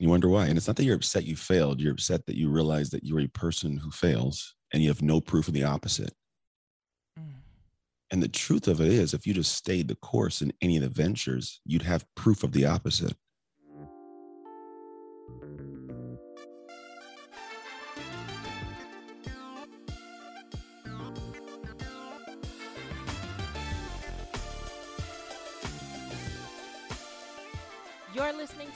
You wonder why. And it's not that you're upset you failed. You're upset that you realize that you're a person who fails and you have no proof of the opposite. Mm. And the truth of it is, if you just stayed the course in any of the ventures, you'd have proof of the opposite.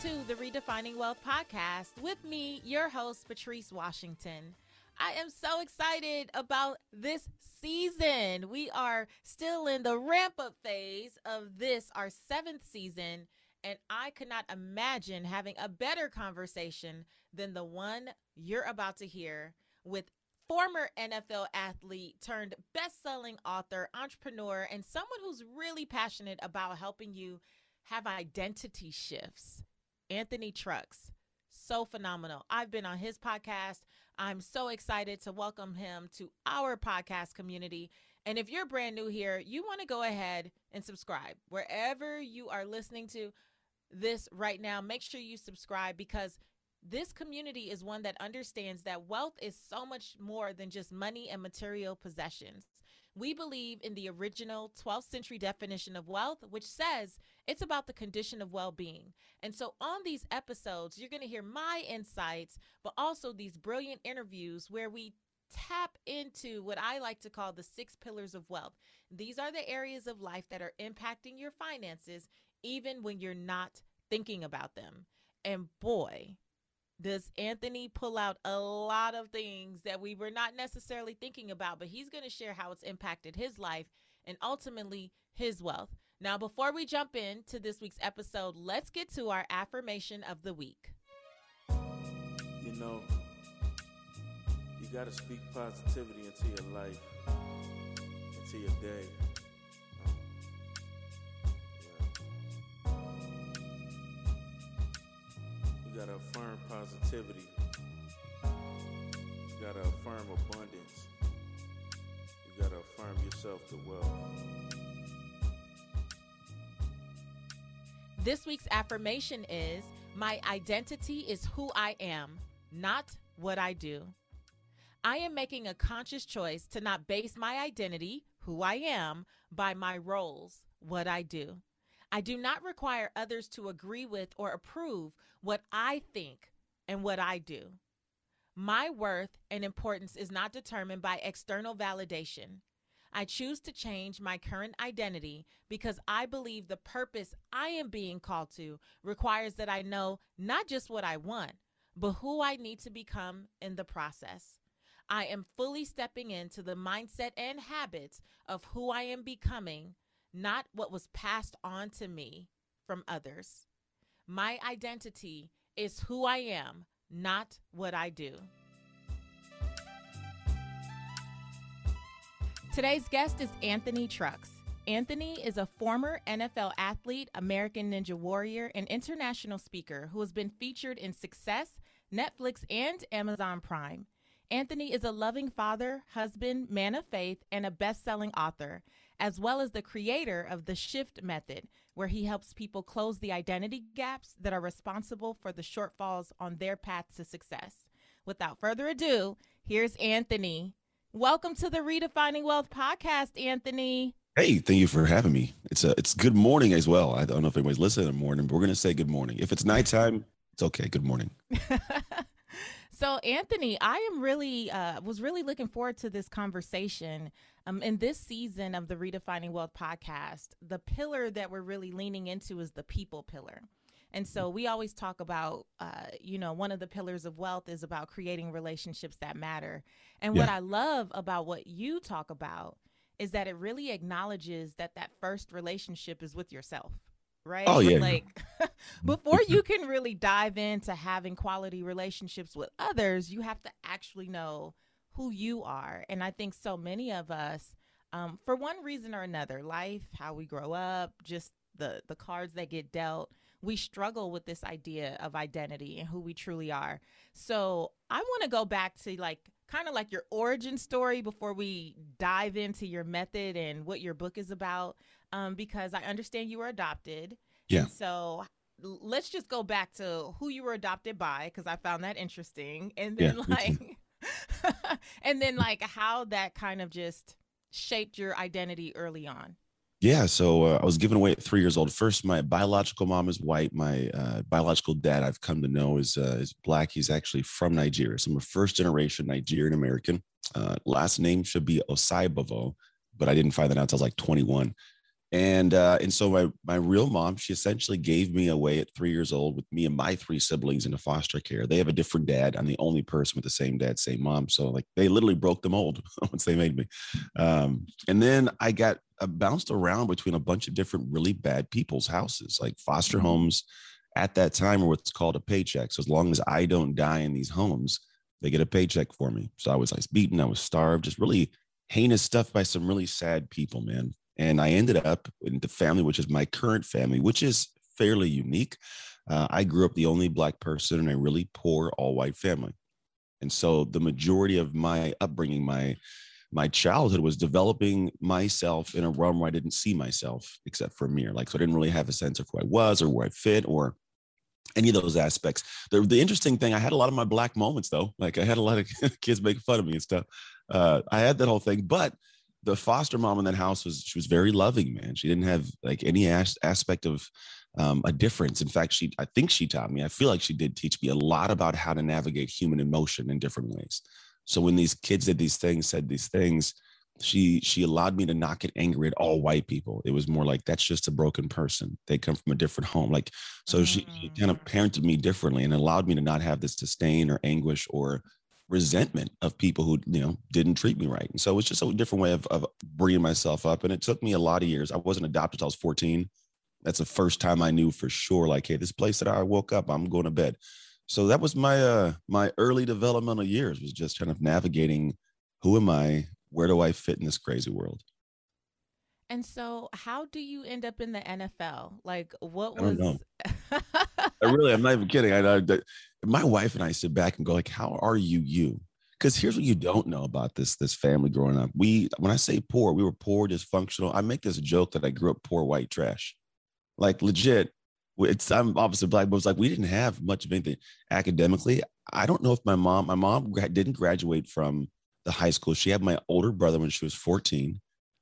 To the Redefining Wealth podcast with me, your host, Patrice Washington. I am so excited about this season. We are still in the ramp up phase of this, our seventh season, and I could not imagine having a better conversation than the one you're about to hear with former NFL athlete turned best selling author, entrepreneur, and someone who's really passionate about helping you have identity shifts. Anthony Trucks, so phenomenal. I've been on his podcast. I'm so excited to welcome him to our podcast community. And if you're brand new here, you want to go ahead and subscribe wherever you are listening to this right now. Make sure you subscribe because this community is one that understands that wealth is so much more than just money and material possessions. We believe in the original 12th century definition of wealth, which says it's about the condition of well being. And so on these episodes, you're going to hear my insights, but also these brilliant interviews where we tap into what I like to call the six pillars of wealth. These are the areas of life that are impacting your finances, even when you're not thinking about them. And boy, does Anthony pull out a lot of things that we were not necessarily thinking about, but he's going to share how it's impacted his life and ultimately his wealth. Now, before we jump into this week's episode, let's get to our affirmation of the week. You know, you got to speak positivity into your life, into your day. You gotta affirm positivity. You gotta affirm abundance. You gotta affirm yourself to wealth. This week's affirmation is My identity is who I am, not what I do. I am making a conscious choice to not base my identity, who I am, by my roles, what I do. I do not require others to agree with or approve what I think and what I do. My worth and importance is not determined by external validation. I choose to change my current identity because I believe the purpose I am being called to requires that I know not just what I want, but who I need to become in the process. I am fully stepping into the mindset and habits of who I am becoming not what was passed on to me from others. My identity is who I am, not what I do. Today's guest is Anthony Trucks. Anthony is a former NFL athlete, American Ninja Warrior, and international speaker who has been featured in Success, Netflix, and Amazon Prime. Anthony is a loving father, husband, man of faith, and a best selling author as well as the creator of the Shift Method, where he helps people close the identity gaps that are responsible for the shortfalls on their path to success. Without further ado, here's Anthony. Welcome to the Redefining Wealth podcast, Anthony. Hey, thank you for having me. It's a it's good morning as well. I don't know if anybody's listening in the morning, but we're gonna say good morning. If it's nighttime, it's okay. Good morning. so, Anthony, I am really uh, was really looking forward to this conversation um, in this season of the Redefining Wealth podcast, the pillar that we're really leaning into is the people pillar. And so we always talk about, uh, you know, one of the pillars of wealth is about creating relationships that matter. And yeah. what I love about what you talk about is that it really acknowledges that that first relationship is with yourself. Right. Oh, yeah. Like before you can really dive into having quality relationships with others, you have to actually know who you are. And I think so many of us, um, for one reason or another, life, how we grow up, just the the cards that get dealt, we struggle with this idea of identity and who we truly are. So I want to go back to like kind of like your origin story before we dive into your method and what your book is about, um, because I understand you were adopted. Yeah. so let's just go back to who you were adopted by because I found that interesting, and then yeah, like, and then like how that kind of just shaped your identity early on. Yeah, so uh, I was given away at three years old. First, my biological mom is white. My uh, biological dad, I've come to know, is uh, is black. He's actually from Nigeria. So I'm a first generation Nigerian American. Uh, last name should be Osaibovo, but I didn't find that out until I was like 21 and uh, and so my my real mom she essentially gave me away at three years old with me and my three siblings into foster care. They have a different dad. I'm the only person with the same dad same mom. So like they literally broke the mold once they made me. Um, and then i got uh, bounced around between a bunch of different really bad people's houses. Like foster mm-hmm. homes at that time are what's called a paycheck. So as long as i don't die in these homes they get a paycheck for me. So i was like beaten. I was starved. Just really heinous stuff by some really sad people man and I ended up in the family, which is my current family, which is fairly unique. Uh, I grew up the only Black person in a really poor all white family. And so the majority of my upbringing, my my childhood was developing myself in a realm where I didn't see myself except for a mirror. Like, so I didn't really have a sense of who I was or where I fit or any of those aspects. The, the interesting thing, I had a lot of my black moments though. Like I had a lot of kids make fun of me and stuff. Uh, I had that whole thing, but the foster mom in that house was she was very loving, man. She didn't have like any as- aspect of um, a difference. In fact, she I think she taught me. I feel like she did teach me a lot about how to navigate human emotion in different ways. So when these kids did these things, said these things, she she allowed me to not get angry at all white people. It was more like that's just a broken person. They come from a different home. Like so, mm. she, she kind of mm. parented me differently and allowed me to not have this disdain or anguish or resentment of people who you know didn't treat me right. And so it's just a different way of, of bringing myself up. And it took me a lot of years. I wasn't adopted until i was 14 that's the first time i knew for sure like hey this place that i woke up i'm going to bed. So that was my uh my early developmental years was just kind of navigating who am i? Where do i fit in this crazy world? And so, how do you end up in the NFL? Like, what was? I, I really, I'm not even kidding. I, I, my wife and I sit back and go, like, how are you, you? Because here's what you don't know about this this family growing up. We, when I say poor, we were poor, dysfunctional. I make this joke that I grew up poor, white trash. Like legit, it's I'm obviously black, but it's like we didn't have much of anything academically. I don't know if my mom, my mom didn't graduate from the high school. She had my older brother when she was 14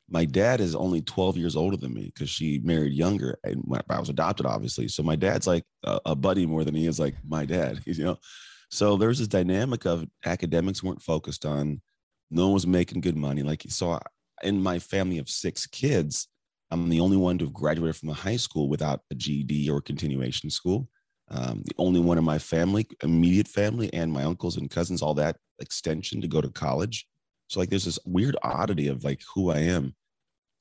my dad is only 12 years older than me because she married younger and I was adopted, obviously. So my dad's like a, a, buddy more than he is like my dad, you know? So there's this dynamic of academics weren't focused on, no one was making good money. Like, so in my family of six kids, I'm the only one to have graduated from a high school without a GED or continuation school. Um, the only one in my family, immediate family, and my uncles and cousins, all that extension to go to college. So like, there's this weird oddity of like who I am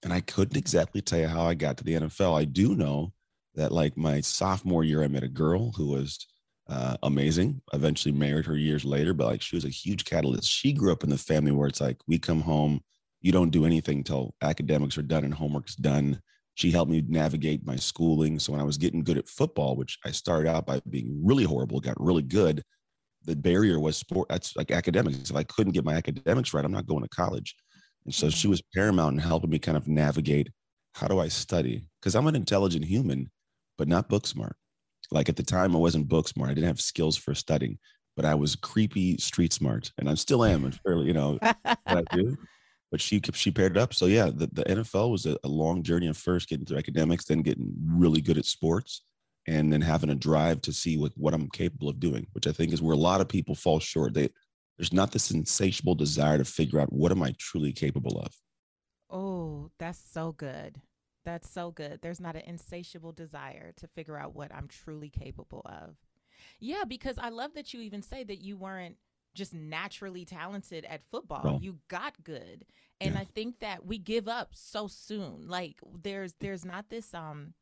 and I couldn't exactly tell you how I got to the NFL. I do know that like my sophomore year, I met a girl who was uh, amazing. Eventually married her years later, but like she was a huge catalyst. She grew up in the family where it's like we come home, you don't do anything until academics are done and homework's done. She helped me navigate my schooling. So when I was getting good at football, which I started out by being really horrible, got really good. The barrier was sport. That's like academics. If I couldn't get my academics right, I'm not going to college. And so she mm-hmm. was paramount in helping me kind of navigate how do I study? Because I'm an intelligent human, but not book smart. Like at the time, I wasn't book smart. I didn't have skills for studying, but I was creepy street smart, and I still am. And fairly, you know, I do. But she she paired it up. So yeah, the, the NFL was a, a long journey of first getting through academics, then getting really good at sports, and then having a drive to see what, what I'm capable of doing, which I think is where a lot of people fall short. They there's not this insatiable desire to figure out what am I truly capable of. Oh, that's so good. That's so good. There's not an insatiable desire to figure out what I'm truly capable of. Yeah, because I love that you even say that you weren't just naturally talented at football. Well, you got good. And yeah. I think that we give up so soon. Like there's there's not this um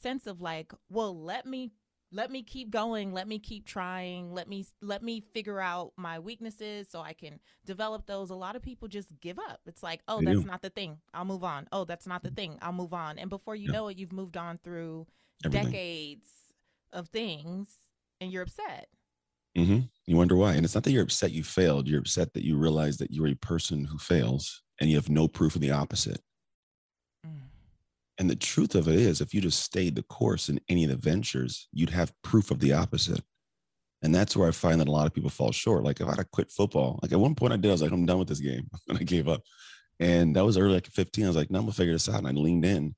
sense of like, well, let me let me keep going let me keep trying let me let me figure out my weaknesses so i can develop those. A lot of people just give up. It's like oh that's not the thing. I'll move on. Oh that's not the thing. I'll move on. And before you yeah. know it you've moved on through Everything. decades of things and you're upset. Mm-hmm. you wonder why. And it's not that you're upset you failed. You're upset that you realize that you're a person who fails and you have no proof of the opposite. mm. And the truth of it is, if you just stayed the course in any of the ventures, you'd have proof of the opposite. And that's where I find that a lot of people fall short. Like if I had to quit football, like at one point I did, I was like, I'm done with this game. And I gave up. And that was early, like 15. I was like, no, I'm gonna figure this out. And I leaned in.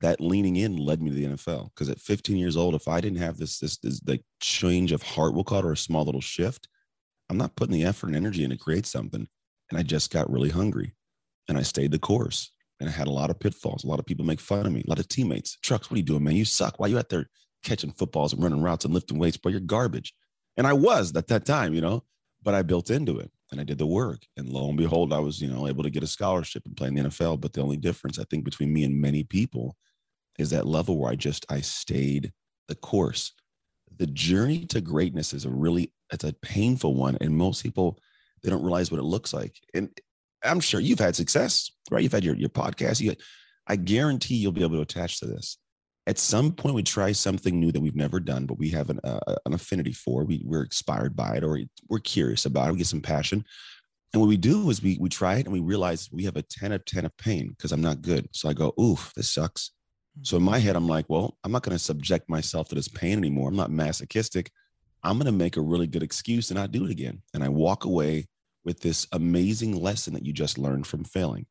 That leaning in led me to the NFL. Because at 15 years old, if I didn't have this, this, this like change of heart, we'll call it, or a small little shift, I'm not putting the effort and energy in to create something. And I just got really hungry. And I stayed the course. And I had a lot of pitfalls. A lot of people make fun of me. A lot of teammates. Trucks, what are you doing, man? You suck. Why are you out there catching footballs and running routes and lifting weights? Bro, you're garbage. And I was at that time, you know, but I built into it and I did the work. And lo and behold, I was, you know, able to get a scholarship and play in the NFL. But the only difference I think between me and many people is that level where I just I stayed the course. The journey to greatness is a really it's a painful one. And most people they don't realize what it looks like. And I'm sure you've had success, right? You've had your, your podcast. You, I guarantee you'll be able to attach to this. At some point we try something new that we've never done but we have an, uh, an affinity for. We, we're inspired by it or we're curious about it. We get some passion. And what we do is we, we try it and we realize we have a 10 of 10 of pain because i'm not good. So i go oof this sucks. So in my head i'm like well i'm not going to subject myself to this pain anymore. I'm not masochistic. I'm going to make a really good excuse and not do it again. And i walk away with this amazing lesson that you just learned from failing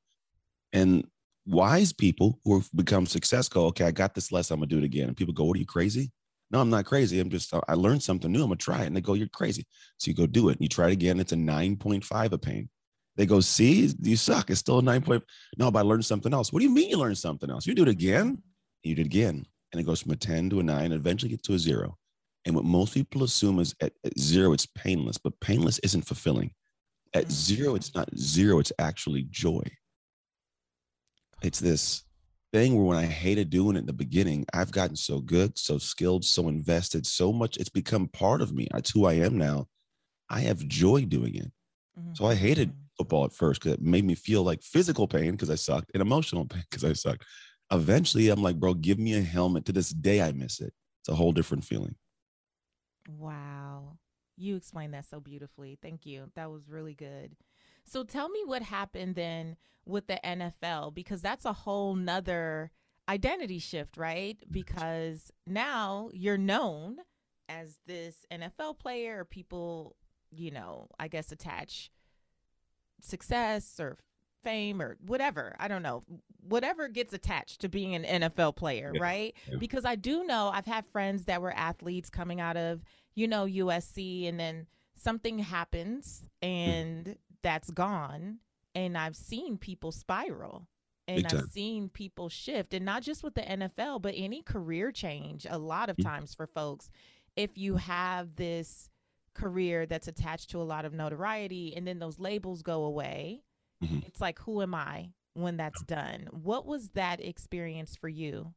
and wise people who have become successful, okay, I got this lesson, I'm gonna do it again. And people go, What are you crazy? No, I'm not crazy. I'm just I learned something new. I'm gonna try it. And they go, You're crazy. So you go do it. And you try it again. It's a 9.5 a pain. They go, see, you suck. It's still a 9. Point. No, but I learned something else. What do you mean you learned something else? You do it again. You do it again. And it goes from a 10 to a 9 and eventually get to a zero. And what most people assume is at zero, it's painless, but painless isn't fulfilling. At mm. zero, it's not zero, it's actually joy it's this thing where when I hated doing it in the beginning, I've gotten so good, so skilled, so invested, so much. It's become part of me. It's who I am now. I have joy doing it. Mm-hmm. So I hated mm-hmm. football at first because it made me feel like physical pain because I sucked and emotional pain because I sucked. Eventually, I'm like, bro, give me a helmet. To this day, I miss it. It's a whole different feeling. Wow. You explained that so beautifully. Thank you. That was really good. So tell me what happened then with the NFL because that's a whole nother identity shift, right? Because now you're known as this NFL player, people, you know, I guess attach success or fame or whatever. I don't know. Whatever gets attached to being an NFL player, yeah. right? Yeah. Because I do know I've had friends that were athletes coming out of, you know, USC and then something happens and that's gone and I've seen people spiral and I've seen people shift and not just with the NFL but any career change a lot of mm-hmm. times for folks. If you have this career that's attached to a lot of notoriety and then those labels go away mm-hmm. it's like who am I when that's done? What was that experience for you?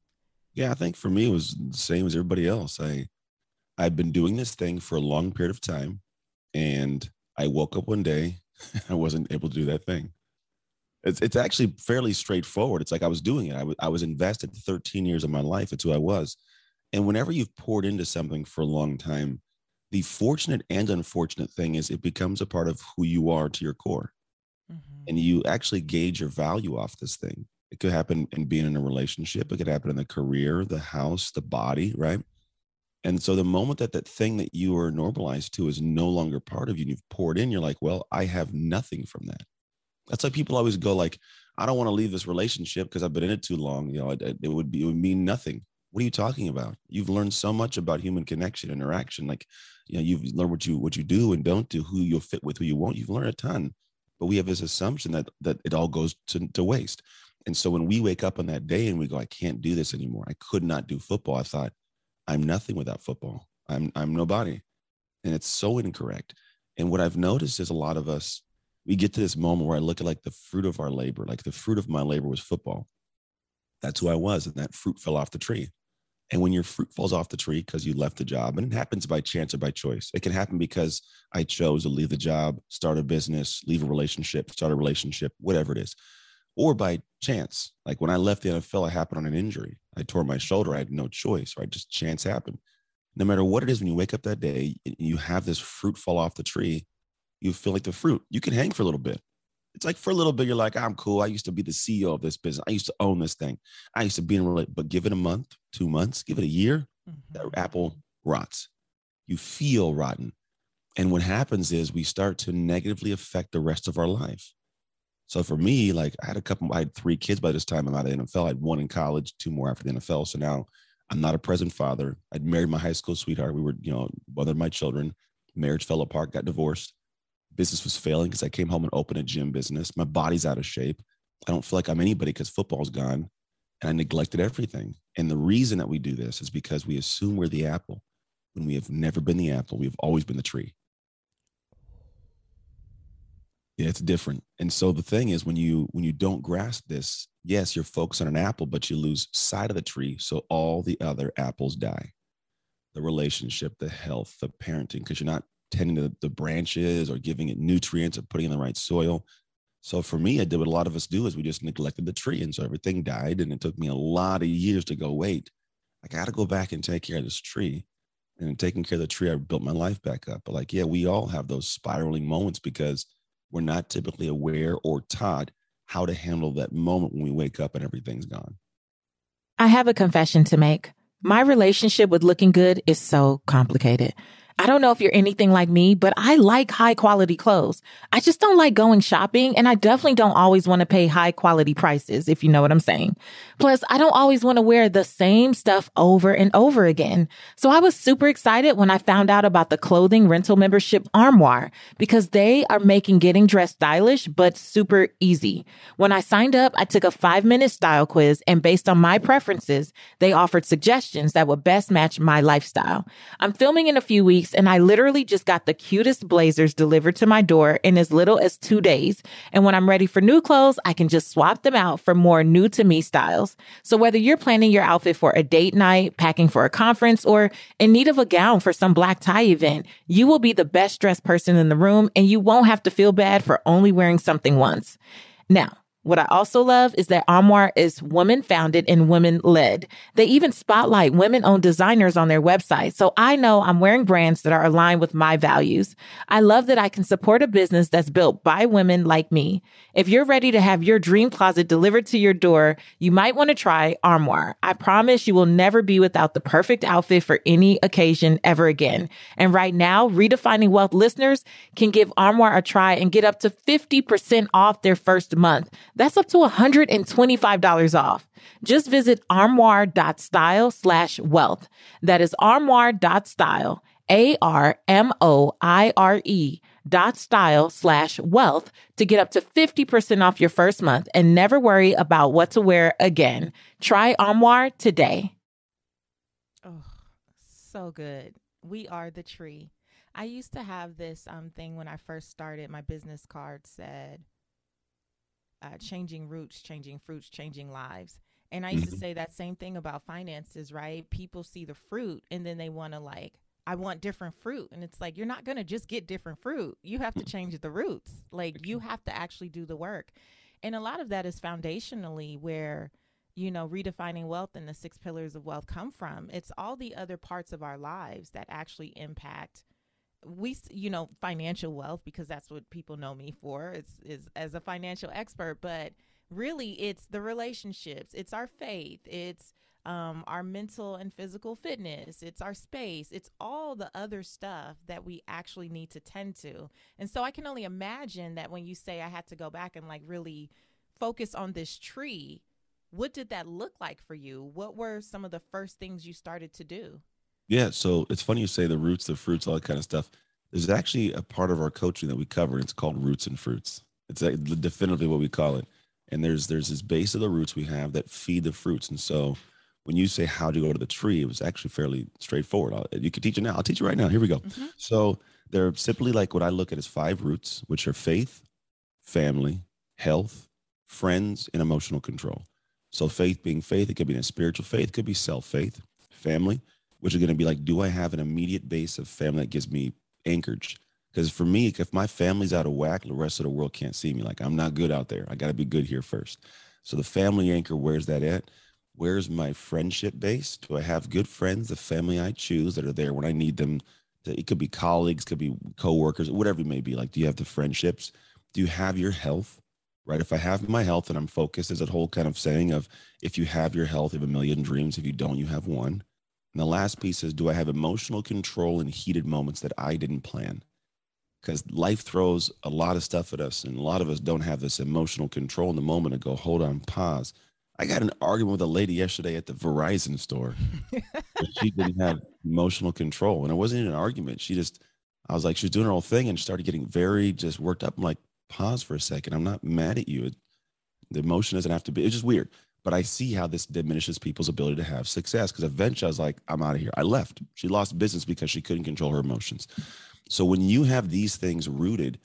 Yeah I think for me it was the same as everybody else. I I've been doing this thing for a long period of time and I woke up one day I wasn't able to do that thing. It's it's actually fairly straightforward. It's like I was doing it. I was I was invested 13 years of my life. It's who I was. And whenever you've poured into something for a long time, the fortunate and unfortunate thing is it becomes a part of who you are to your core. Mm-hmm. And you actually gauge your value off this thing. It could happen in being in a relationship, it could happen in the career, the house, the body, right? And so the moment that that thing that you are normalized to is no longer part of you, and you've poured in, you're like, well, I have nothing from that. That's why people always go like, I don't want to leave this relationship because I've been in it too long. You know, it, it would be, it would mean nothing. What are you talking about? You've learned so much about human connection, interaction. Like, you know, you've learned what you what you do and don't do, who you'll fit with, who you won't. You've learned a ton, but we have this assumption that that it all goes to, to waste. And so when we wake up on that day and we go, I can't do this anymore. I could not do football. I thought, I'm nothing without football. I'm I'm nobody. And it's so incorrect. And what I've noticed is a lot of us, we get to this moment where I look at like the fruit of our labor, like the fruit of my labor was football. That's who I was. And that fruit fell off the tree. And when your fruit falls off the tree because you left the job, and it happens by chance or by choice, it can happen because I chose to leave the job, start a business, leave a relationship, start a relationship, whatever it is or by chance. Like when I left the NFL, I happened on an injury. I tore my shoulder. I had no choice, right? Just chance happened. No matter what it is, when you wake up that day, you have this fruit fall off the tree, you feel like the fruit. You can hang for a little bit. it's like for a little bit, you're like, I'm cool. I used to be the CEO of this business. I used to own this thing. I used to be in a but give it a month, two months, give it a year, mm-hmm. that apple rots. You feel rotten. And what happens is we start to negatively affect the rest of our life. So for me, like I had a couple, I had three kids by this time I'm out of the NFL. I had one in college, two more after the NFL. So now I'm not a present father. I'd married my high school sweetheart. We were, you know, of my children. Marriage fell apart, got divorced. Business was failing because I came home and opened a gym business. My body's out of shape. I don't feel like I'm anybody because football's gone. And I neglected everything. And the reason that we do this is because we assume we're the apple when we have never been the apple. We've always been the tree. Yeah, it's different. And so the thing is when you when you don't grasp this, yes, you're focused on an apple, but you lose sight of the tree. So all the other apples die. The relationship, the health, the parenting, because you're not tending to the branches or giving it nutrients or putting in the right soil. So for me, I did what a lot of us do is we just neglected the tree. And so everything died. And it took me a lot of years to go, wait, I got to go back and take care of this tree. And taking care of the tree, I built my life back up. But like, yeah, we all have those spiraling moments because we're not typically aware or taught how to handle that moment when we wake up and everything's gone. I have a confession to make. My relationship with looking good is so complicated. I don't know if you're anything like me, but I like high quality clothes. I just don't like going shopping and I definitely don't always want to pay high quality prices, if you know what I'm saying. Plus, I don't always want to wear the same stuff over and over again. So I was super excited when I found out about the clothing rental membership Armoire because they are making getting dressed stylish, but super easy. When I signed up, I took a five minute style quiz and based on my preferences, they offered suggestions that would best match my lifestyle. I'm filming in a few weeks and I literally just got the cutest blazers delivered to my door in as little as two days. And when I'm ready for new clothes, I can just swap them out for more new to me styles. So whether you're planning your outfit for a date night, packing for a conference, or in need of a gown for some black tie event, you will be the best dressed person in the room and you won't have to feel bad for only wearing something once. Now, what I also love is that Armoire is women founded and women led. They even spotlight women owned designers on their website. So I know I'm wearing brands that are aligned with my values. I love that I can support a business that's built by women like me. If you're ready to have your dream closet delivered to your door, you might want to try Armoire. I promise you will never be without the perfect outfit for any occasion ever again. And right now, Redefining Wealth listeners can give Armoire a try and get up to 50% off their first month. That's up to $125 off. Just visit armoire.style slash wealth. That is armoire.style, A R M O I R E dot style slash wealth to get up to 50% off your first month and never worry about what to wear again. Try Armoire today. Oh, so good. We are the tree. I used to have this um thing when I first started. My business card said, uh, changing roots, changing fruits, changing lives. And I used mm-hmm. to say that same thing about finances, right? People see the fruit and then they want to like, I want different fruit. And it's like, you're not going to just get different fruit. You have to change the roots. Like, you have to actually do the work. And a lot of that is foundationally where, you know, redefining wealth and the six pillars of wealth come from. It's all the other parts of our lives that actually impact we you know financial wealth because that's what people know me for it's is as a financial expert but really it's the relationships it's our faith it's um, our mental and physical fitness it's our space it's all the other stuff that we actually need to tend to. And so i can only imagine that when you say i had to go back and like really focus on this tree what did that look like for you? What were some of the first things you started to do yeah, so it's funny you say the roots, the fruits, all that kind of stuff. There's actually a part of our coaching that we cover. It's called roots and fruits. It's definitively what we call it. And there's there's this base of the roots we have that feed the fruits. And so when you say how to go to the tree, it was actually fairly straightforward. I'll, you can teach it now. I'll teach you right now. Here we go. Mm-hmm. So they're simply like what I look at as five roots, which are faith, family, health, friends, and emotional control. So faith being faith, it could be a spiritual faith, it could be self faith, family, which are going to be like, do I have an immediate base of family that gives me anchorage? Because for me, if my family's out of whack, the rest of the world can't see me. Like I'm not good out there. I got to be good here first. So the family anchor, where's that at? Where's my friendship base? Do I have good friends, the family I choose that are there when I need them? It could be colleagues, could be coworkers, whatever it may be. Like, do you have the friendships? Do you have your health? right? If I have my health and I'm focused, there's a whole kind of saying of if you have your health, you have a million dreams. If you don't, you have one. And the last piece is do I have emotional control in heated moments that I didn't plan? Because life throws a lot of stuff at us, and a lot of us don't have this emotional control in the moment to go, hold on, pause. I got an argument with a lady yesterday at the Verizon store. she didn't have emotional control. And it wasn't even an argument. She just, I was like, she was doing her whole thing and started getting very just worked up. I'm like, pause for a second. I'm not mad at you. It, the emotion doesn't have to be, it's just weird. But I see how this diminishes people's ability to have success because eventually I was like, I'm out of here. I left. She lost business because she couldn't control her emotions. So when you have these things rooted,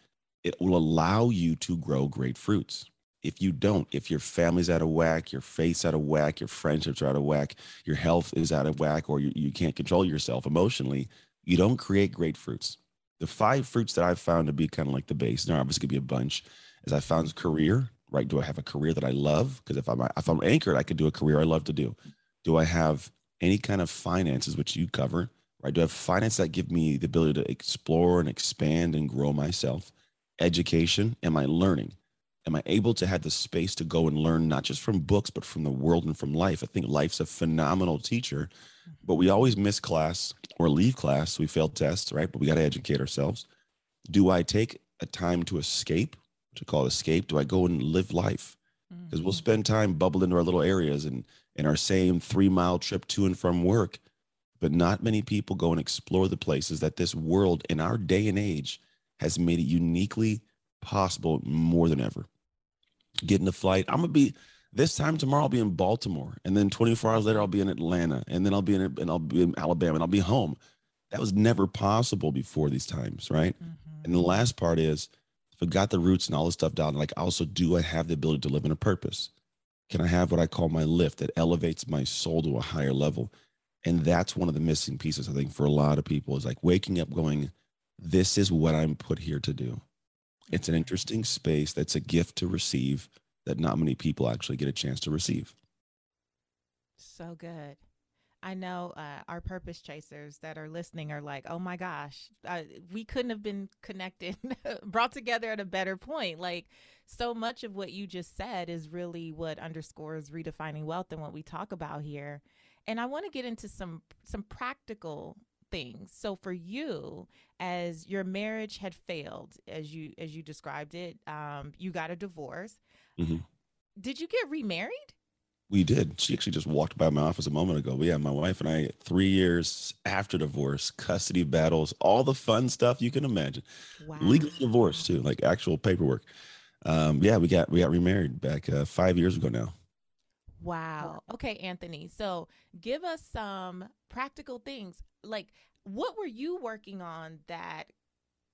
it will allow you to grow great fruits. If you don't, if your family's out of whack, your faith's out of whack, your friendships are out of whack, your health is out of whack, or you, you can't control yourself emotionally, you don't create great fruits the five fruits that I've found to be kind of like the base, and there obviously could be a bunch, is I found career, right? Do I have a career that I love? Because if I'm if I'm anchored, I could do a career I love to do. Do I have any kind of finances, which you cover, right? Do I have finance that give me the ability to explore and expand and grow myself? Education, am I learning? Am I able to have the space to go and learn not just from books, but from the world and from life? I think life's a phenomenal teacher mm-hmm. but we always miss class or leave class. We fail tests, right? But we got to educate ourselves. Do I take a time to escape, to call it escape? Do I go and live life? Because mm-hmm. we'll spend time bubbled into our little areas and in our same three mile trip to and from work. But not many people go and explore the places that this world in our day and age has made it uniquely possible more than ever. Getting a flight. I'm gonna be this time tomorrow, I'll be in Baltimore, and then 24 hours later, I'll be in Atlanta, and then I'll be in and I'll be in Alabama, and I'll be home. That was never possible before these times, right? Mm-hmm. And the last part is, if got the roots and all this stuff down, like also, do I have the ability to live in a purpose? Can I have what I call my lift that elevates my soul to a higher level? And that's one of the missing pieces, I think, for a lot of people is like waking up going, this is what I'm put here to do. It's an interesting space that's a gift to receive that not many people actually get a chance to receive. So good. I know uh, our purpose chasers that are listening are like, oh my gosh, uh, we couldn't have been connected, brought together at a better point. Like, so much of what you just said is really what underscores redefining wealth and what we talk about here. And I want to get into some some practical things. So for you, as your marriage had failed, as you as you described it, um, you got a divorce. Mm-hmm. Did you get remarried? We did. She actually just walked by my office a moment ago. But yeah, my wife and I, three years after divorce, custody battles, all the fun stuff you can imagine. Wow. Legal divorce too, like actual paperwork. Um, yeah, we got we got remarried back uh, five years ago now. Wow. Okay, Anthony. So give us some practical things. Like, what were you working on that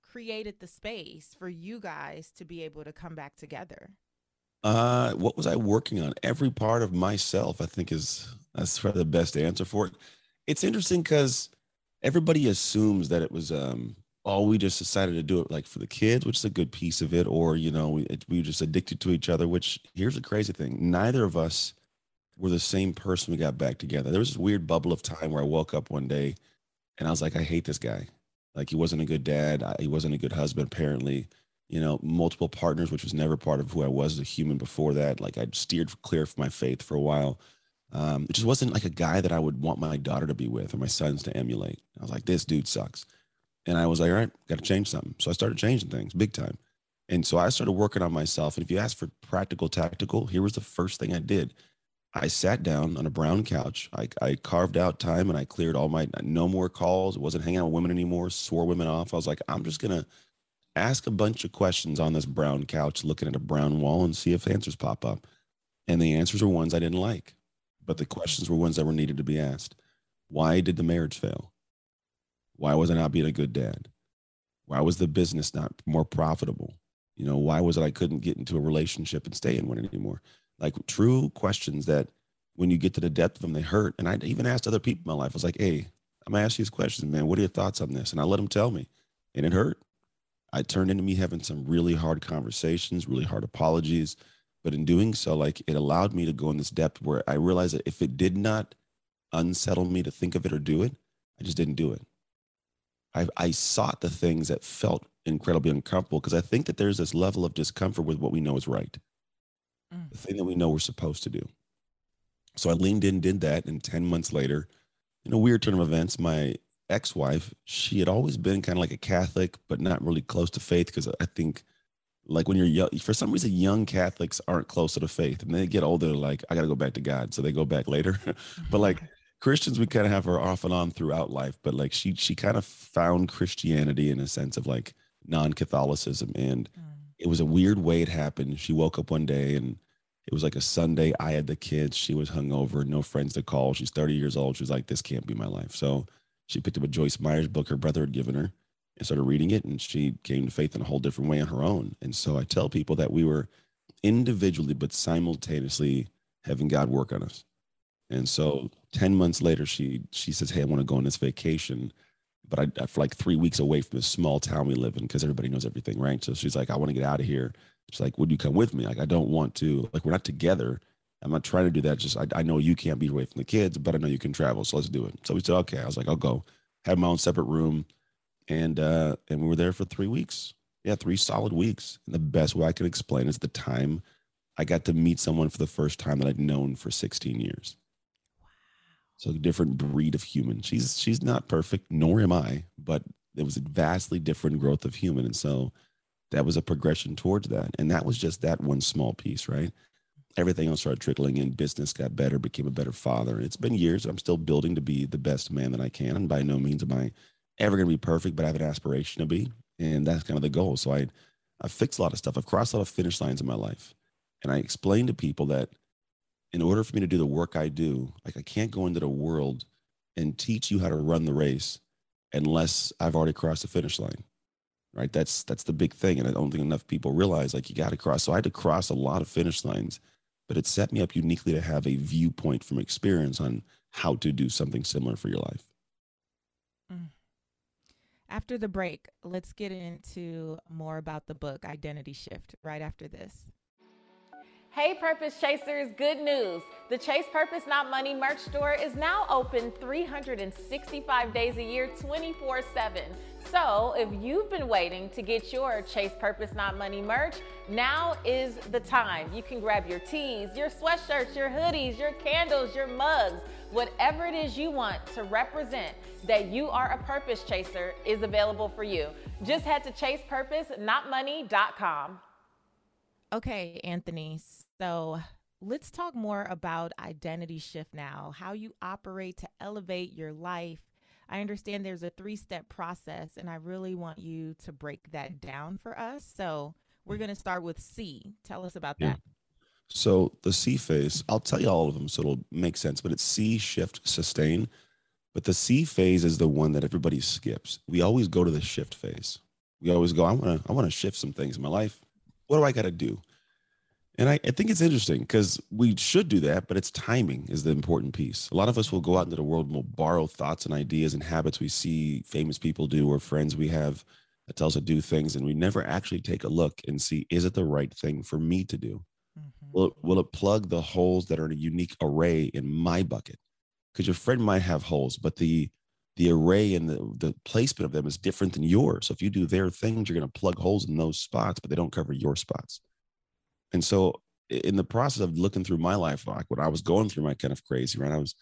created the space for you guys to be able to come back together? Uh, what was I working on? Every part of myself, I think, is that's probably the best answer for it. It's interesting because everybody assumes that it was, um, oh, we just decided to do it like for the kids, which is a good piece of it, or you know, we it, we were just addicted to each other. Which here's the crazy thing: neither of us were the same person. We got back together. There was this weird bubble of time where I woke up one day, and I was like, I hate this guy. Like he wasn't a good dad. I, he wasn't a good husband. Apparently, you know, multiple partners, which was never part of who I was as a human before that. Like I'd steered clear of my faith for a while. Um, it just wasn't like a guy that I would want my daughter to be with or my sons to emulate. I was like, this dude sucks. And I was like, all right, got to change something. So I started changing things big time. And so I started working on myself. And if you ask for practical, tactical, here was the first thing I did. I sat down on a brown couch. I, I carved out time and I cleared all my no more calls. wasn't hanging out with women anymore, swore women off. I was like, I'm just going to ask a bunch of questions on this brown couch, looking at a brown wall, and see if answers pop up. And the answers were ones I didn't like, but the questions were ones that were needed to be asked. Why did the marriage fail? Why was I not being a good dad? Why was the business not more profitable? You know, why was it I couldn't get into a relationship and stay in one anymore? Like true questions that when you get to the depth of them, they hurt. And I even asked other people in my life, I was like, hey, I'm gonna ask you these questions, man. What are your thoughts on this? And I let them tell me. And it hurt. I turned into me having some really hard conversations, really hard apologies. But in doing so, like it allowed me to go in this depth where I realized that if it did not unsettle me to think of it or do it, I just didn't do it. I, I sought the things that felt incredibly uncomfortable because I think that there's this level of discomfort with what we know is right. mm. the thing that we know we're supposed to do. So I leaned in, did that, and 10 months later, in a weird turn of events, my ex-wife, she had always been kind of like a Catholic, but not really close to faith because I think like when you're young, for some reason, young Catholics aren't close to the faith, and they get older, like I got to go back to God, so they go back later. but like Christians, we kind of have her off and on throughout life. But like she, she kind of found Christianity in a sense of like non-Catholicism, and mm. it was a weird way it happened. She woke up one day and it was like a Sunday. I had the kids. She was hungover, no friends to call. She's 30 years old. She was like, "This can't be my life." So she picked up a Joyce Meyers book her brother had given her and started reading it and she came to faith in a whole different way on her own. And so i tell people that we were individually but simultaneously having god work on us. And so 10 months later she she says hey i want to go on this vacation but I, I for like three weeks away from this small town we live in because everybody knows everything right? So she's like i want to get out of here. She's like would you come with me? Like i don't want to. Like we're not together i'm not trying to do that just i, I know you can't be away from the kids but i know you can travel so let's do it so we said okay i was like i'll go had my own separate room and uh, and we were there for three weeks. Yeah, three solid weeks. And the best way I can explain is the time I got to meet someone for the first time that I'd known for 16 years. Wow. So a different breed of human. She's she's not perfect, nor am I, but it was a vastly different growth of human. And so that was a progression towards that. And that was just that one small piece, right? Everything else started trickling in. Business got better, became a better father. And it's been years. I'm still building to be the best man that I can. And by no means am I ever going to be perfect, but I have an aspiration to be. And that's kind of the goal. So I, I fixed a lot of stuff. I've crossed a lot of finish lines in my life. And I explain to people that in order for me to do the work I do, like I can't go into the world and teach you how to run the race unless I've already crossed the finish line. Right. That's that's the big thing. And I don't think enough people realize like you got to cross. So I had to cross a lot of finish lines, but it set me up uniquely to have a viewpoint from experience on how to do something similar for your life. Mm. After the break, let's get into more about the book Identity Shift right after this. Hey, Purpose Chasers, good news. The Chase Purpose Not Money merch store is now open 365 days a year, 24 7. So, if you've been waiting to get your Chase Purpose Not Money merch, now is the time. You can grab your tees, your sweatshirts, your hoodies, your candles, your mugs, whatever it is you want to represent that you are a purpose chaser is available for you. Just head to chasepurposenotmoney.com. Okay, Anthony. So let's talk more about identity shift now, how you operate to elevate your life. I understand there's a three step process, and I really want you to break that down for us. So we're going to start with See. Tell us about yeah. that. So the See phase, I'll tell you all of them so it'll make sense, but it's See, shift, sustain. But the See phase is the one that everybody skips. We always go to the shift phase. We always go, I want to, I want to shift some things in my life. What do I got to do? And I, I think it's interesting because we should do that, but it's timing is the important piece. A lot of us will go out into the world and we'll borrow thoughts and ideas and habits we see famous people do or friends we have that tells us to do things, and we never actually take a look and see is it the right thing for me to do? Mm-hmm. Will it, will it plug the holes that are in a unique array in my bucket? Because your friend might have holes, but the the array and the, the placement of them is different than yours. So if you do their things, you're going to plug holes in those spots, but they don't cover your spots. And so in the process of looking through my life, like when I was going through my kind of crazy, right? I was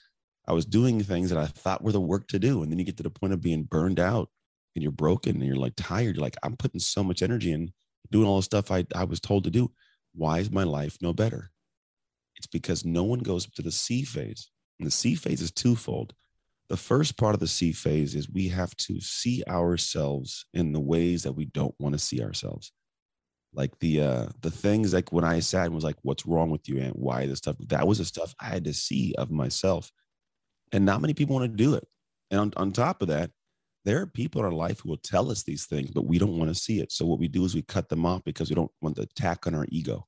I was doing things that I thought were the work to do. And then you get to the point of being burned out and you're broken and you're like tired. You're like, I'm putting so much energy in doing all the stuff I, I was told to do. Why is my life no better? It's because no one goes to the See phase. And the See phase is twofold. The first part of the See phase is we have to see ourselves in the ways that we don't want to see ourselves. Like the uh the things like when I sat and was like, what's wrong with you and why this stuff? That was the stuff I had to see of myself. And not many people want to do it. And on, on top of that, there are people in our life who will tell us these things, but we don't want to see it. So what we do is we cut them off because we don't want the attack on our ego.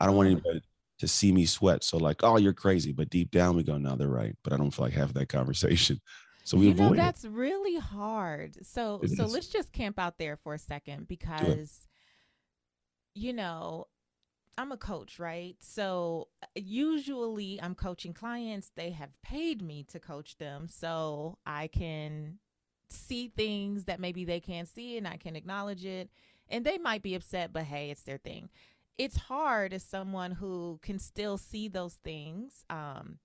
I don't want anybody to see me sweat. So like, oh, you're crazy. But deep down we go, no, they're right. But I don't feel like having that conversation. So we you avoid know, that's it. really hard. So it so is. let's just camp out there for a second because you know, I'm a coach, right? So uh, usually I'm coaching clients, they have paid me to coach them so I can see things that maybe they can't see and I can acknowledge it. And they might be upset, but hey, it's their thing. it's hard as someone who can still see those things um,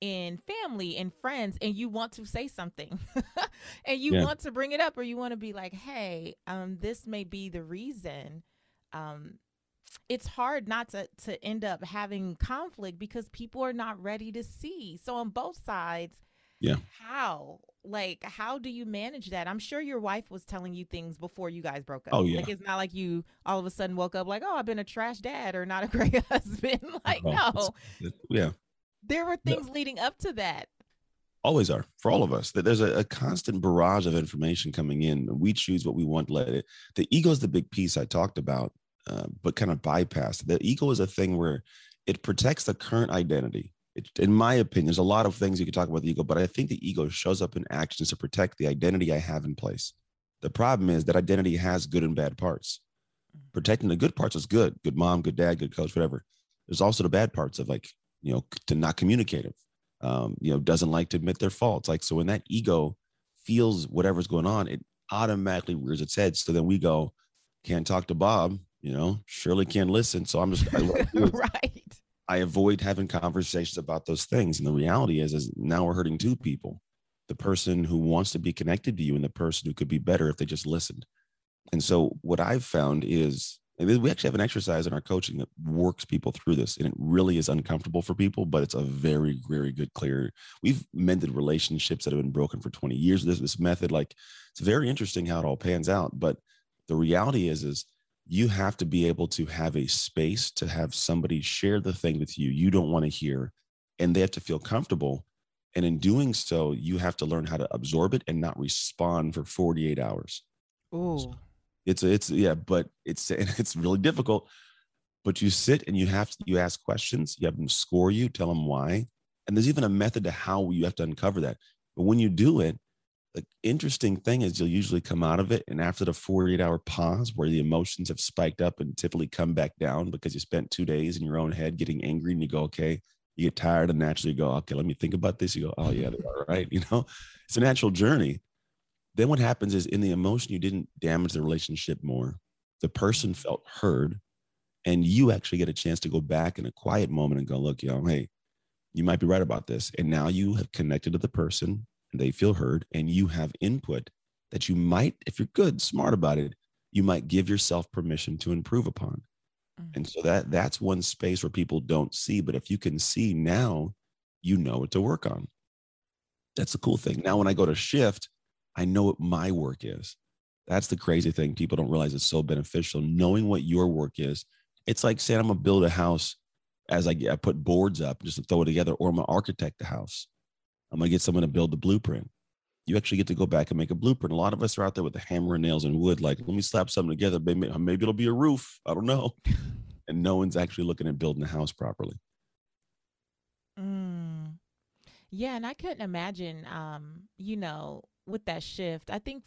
in family and friends and you want to say something and you yeah. want to bring it up or you want to be like hey um this may be the reason um it's hard not to to end up having conflict because people are not ready to see so on both sides yeah how like how do you manage that i'm sure your wife was telling you things before you guys broke up oh yeah like it's not like you all of a sudden woke up like oh i've been a trash dad or not a great husband like oh, no yeah there were things no. leading up to that. Always are for all of us. That there's a, a, constant barrage of information coming in. We choose what we want let it. The ego is the big piece I talked about, uh, but kind of bypassed. The ego is a thing where it protects the current identity. It, in my opinion, there's a lot of things you could talk about the ego, but I think the ego shows up in actions to protect the identity I have in place. The problem is that identity has good and bad parts. Mm-hmm. Protecting the good parts is good. Good mom, good dad, good coach, whatever. There's also the bad parts of like you know, to not communicative, um, you know, doesn't like to admit their faults. Like, so when that ego feels whatever's going on, it automatically rears its head. So then we go, can't talk to Bob, you know, Shirley can't listen. So I'm just, I right. I avoid having conversations about those things. And the reality is, is now we're hurting two people, the person who wants to be connected to you and the person who could be better if they just listened. And so what I've found is we actually have an exercise in our coaching that works people through this and it really is uncomfortable for people but it's a very very good clear we've mended relationships that have been broken for 20 years this this method like it's very interesting how it all pans out but the reality is is you have to be able to have a space to have somebody share the thing with you you don't want to hear and they have to feel comfortable and in doing so you have to learn how to absorb it and not respond for 48 hours Ooh. It's it's yeah, but it's it's really difficult. But you sit and you have to, you ask questions. You have them score you, tell them why, and there's even a method to how you have to uncover that. But when you do it, the interesting thing is you'll usually come out of it, and after the 48 hour pause where the emotions have spiked up and typically come back down because you spent two days in your own head getting angry, and you go, okay, you get tired and naturally go, okay, let me think about this. You go, oh yeah, all right. You know, it's a natural journey. Then what happens is in the emotion, you didn't damage the relationship more. The person mm-hmm. felt heard, and you actually get a chance to go back in a quiet moment and go, look, you know, hey, you might be right about this. And now you have connected to the person they feel heard, and you have input that you might, if you're good, smart about it, you might give yourself permission to improve upon. Mm-hmm. And so that that's one space where people don't see. But if you can see now, you know what to work on. That's the cool thing. Now, when I go to shift, I know what my work is. That's the crazy thing. People don't realize it's so beneficial. Knowing what your work is, it's like saying I'm gonna build a house as I, I put boards up just to throw it together, or I'm gonna architect the house. I'm gonna get someone to build the blueprint. You actually get to go back and make a blueprint. A lot of us are out there with a hammer and nails and wood, like, let me slap something together. Maybe, maybe it'll be a roof. I don't know. And no one's actually looking at building a house properly. Mm. Yeah, and I couldn't imagine, um, you know, with that shift, I think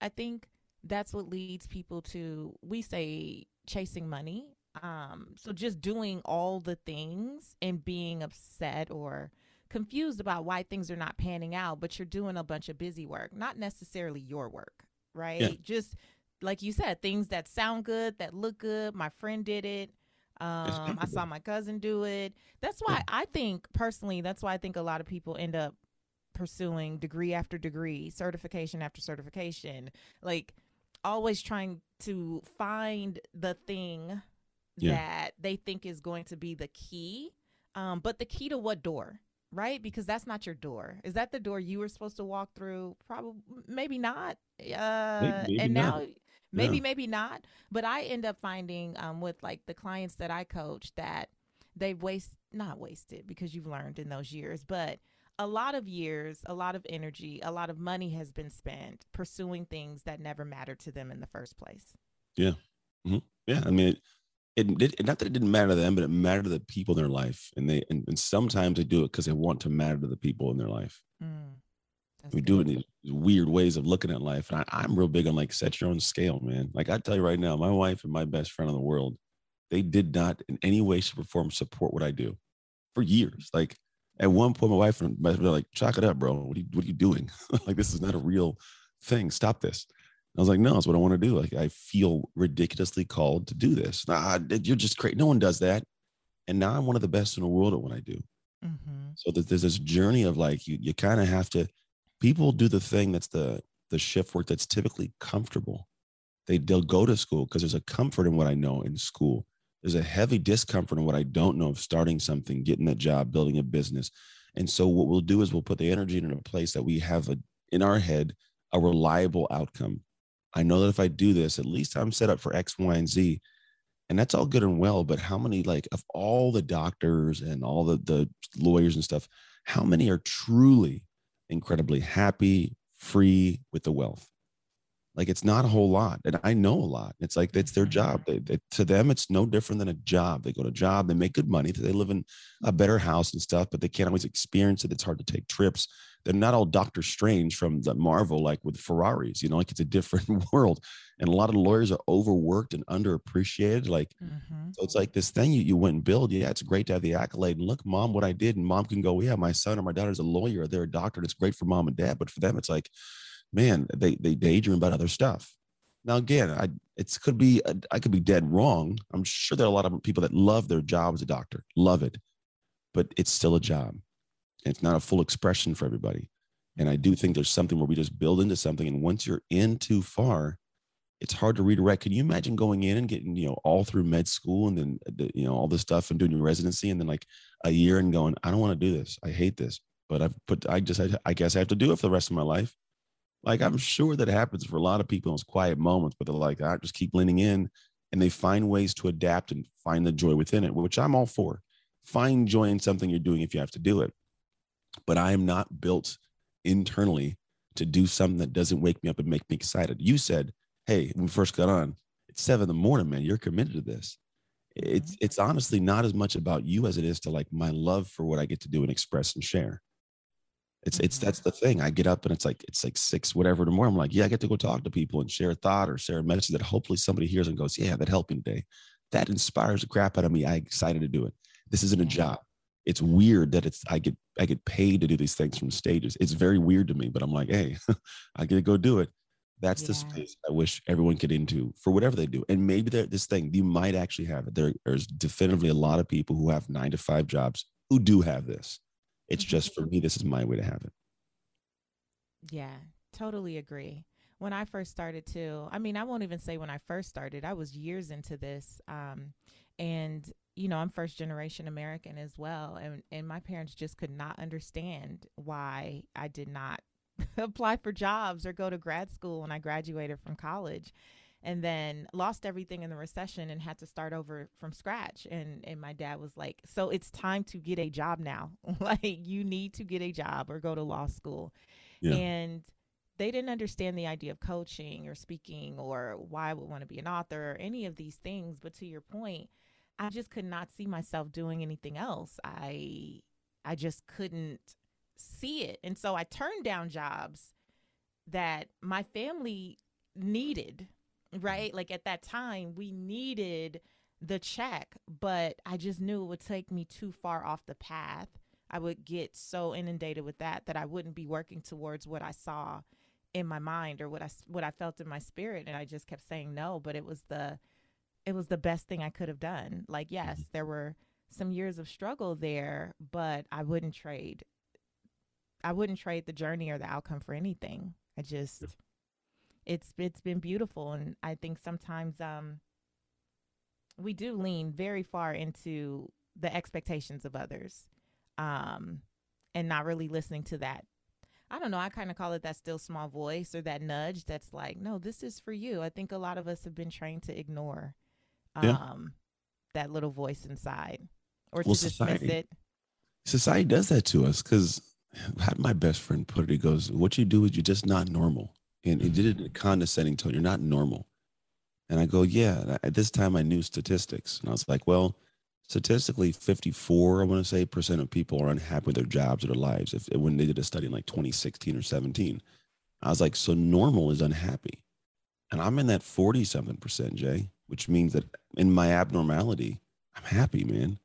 I think that's what leads people to we say chasing money. Um, so just doing all the things and being upset or confused about why things are not panning out, but you're doing a bunch of busy work, not necessarily your work, right? Yeah. Just like you said, things that sound good, that look good. My friend did it. Um, I saw my cousin do it. That's why I think personally, that's why I think a lot of people end up pursuing degree after degree, certification after certification, like always trying to find the thing yeah. that they think is going to be the key. Um, but the key to what door? Right? Because that's not your door. Is that the door you were supposed to walk through? Probably, maybe not. Uh, maybe, maybe and not. now, maybe, yeah. maybe not. But I end up finding um, with like the clients that I coach that they've waste not wasted because you've learned in those years, but a lot of years, a lot of energy, a lot of money has been spent pursuing things that never mattered to them in the first place. Yeah. Mm-hmm. Yeah. I mean, it, it, it, not that it didn't matter to them, but it mattered to the people in their life. And they, and, and sometimes they do it because they want to matter to the people in their life. Mm, we good. do it in these weird ways of looking at life. And I, I'm real big on like set your own scale, man. Like I tell you right now, my wife and my best friend in the world, they did not in any way, shape, or form support what I do for years. Like at one point, my wife and my were like, "Chalk it up, bro. What are you What are you doing? like this is not a real thing. Stop this." I was like, no, that's what I want to do. Like, I feel ridiculously called to do this. Nah, you're just great. No one does that. And now I'm one of the best in the world at what I do. Mm-hmm. So there's this journey of like, you, you kind of have to, people do the thing that's the, the shift work that's typically comfortable. They, they'll go to school because there's a comfort in what I know in school. There's a heavy discomfort in what I don't know of starting something, getting a job, building a business. And so what we'll do is we'll put the energy in a place that we have a, in our head a reliable outcome. I know that if I do this, at least I'm set up for X, Y, and Z. And that's all good and well. But how many, like, of all the doctors and all the, the lawyers and stuff, how many are truly incredibly happy, free with the wealth? Like it's not a whole lot, and I know a lot. It's like it's their mm-hmm. job. They, they, to them, it's no different than a job. They go to job, they make good money, they live in a better house and stuff, but they can't always experience it. It's hard to take trips. They're not all Doctor Strange from the Marvel, like with Ferraris. You know, like it's a different world. And a lot of lawyers are overworked and underappreciated. Like, mm-hmm. so it's like this thing you, you went and build. Yeah, it's great to have the accolade. And look, mom, what I did. And mom can go, yeah, my son or my daughter's a lawyer. They're a doctor. And it's great for mom and dad. But for them, it's like, man, they they daydream about other stuff. Now again, I it could be I could be dead wrong. I'm sure there are a lot of people that love their job as a doctor, love it, but it's still a job. It's not a full expression for everybody. And I do think there's something where we just build into something, and once you're in too far, it's hard to redirect. Can you imagine going in and getting you know all through med school and then the, you know all this stuff and doing your residency and then like a year and going, I don't want to do this. I hate this, but I've put I just I, I guess I have to do it for the rest of my life. Like I'm sure that happens for a lot of people in those quiet moments, but they're like, I just keep leaning in and they find ways to adapt and find the joy within it, which I'm all for. Find joy in something you're doing if you have to do it. But I am not built internally to do something that doesn't wake me up and make me excited. You said, Hey, when we first got on, it's seven in the morning, man. You're committed to this. It's it's honestly not as much about you as it is to like my love for what I get to do and express and share. It's it's mm-hmm. that's the thing. I get up and it's like it's like six whatever the morning. I'm like, yeah, I get to go talk to people and share a thought or share a message that hopefully somebody hears and goes, yeah, that helped me today. That inspires the crap out of me. I'm excited to do it. This isn't a job. It's weird that it's I get I get paid to do these things from stages. It's very weird to me, but I'm like, hey, I get to go do it. That's yeah. the space I wish everyone could into for whatever they do. And maybe this thing you might actually have it. There, there's definitively a lot of people who have nine to five jobs who do have this. It's mm-hmm. just for me, this is my way to have it. Yeah, totally agree. When I first started too, I mean, I won't even say when I first started, I was years into this. Um, and, you know, I'm first generation American as well. And, and my parents just could not understand why I did not apply for jobs or go to grad school when I graduated from college and then lost everything in the recession and had to start over from scratch and and my dad was like so it's time to get a job now like you need to get a job or go to law school yeah. and they didn't understand the idea of coaching or speaking or why I would want to be an author or any of these things but to your point I just could not see myself doing anything else I I just couldn't see it and so I turned down jobs that my family needed Mm-hmm. right? Like at that time, we needed the check, but I just knew it would take me too far off the path. I would get so inundated with that that I wouldn't be working towards what I saw in my mind or what I what I felt in my spirit and I just kept saying no, but it was the it was the best thing I could have done. Like yes, mm-hmm. there were some years of struggle there, but I wouldn't trade I wouldn't trade the journey or the outcome for anything. I just it's it's been beautiful and i think sometimes um we do lean very far into the expectations of others um and not really listening to that i don't know i kind of call it that still small voice or that nudge that's like no this is for you i think a lot of us have been trained to ignore um yeah. that little voice inside or well, to dismiss society, it society does that to us because had my best friend put it he goes what you do is you're just not normal and he did it in a condescending tone. You're not normal. And I go, yeah. At this time, I knew statistics, and I was like, well, statistically, 54, I want to say, percent of people are unhappy with their jobs or their lives. If when they did a study in like 2016 or 17, I was like, so normal is unhappy, and I'm in that 40 something percent, Jay, which means that in my abnormality, I'm happy, man.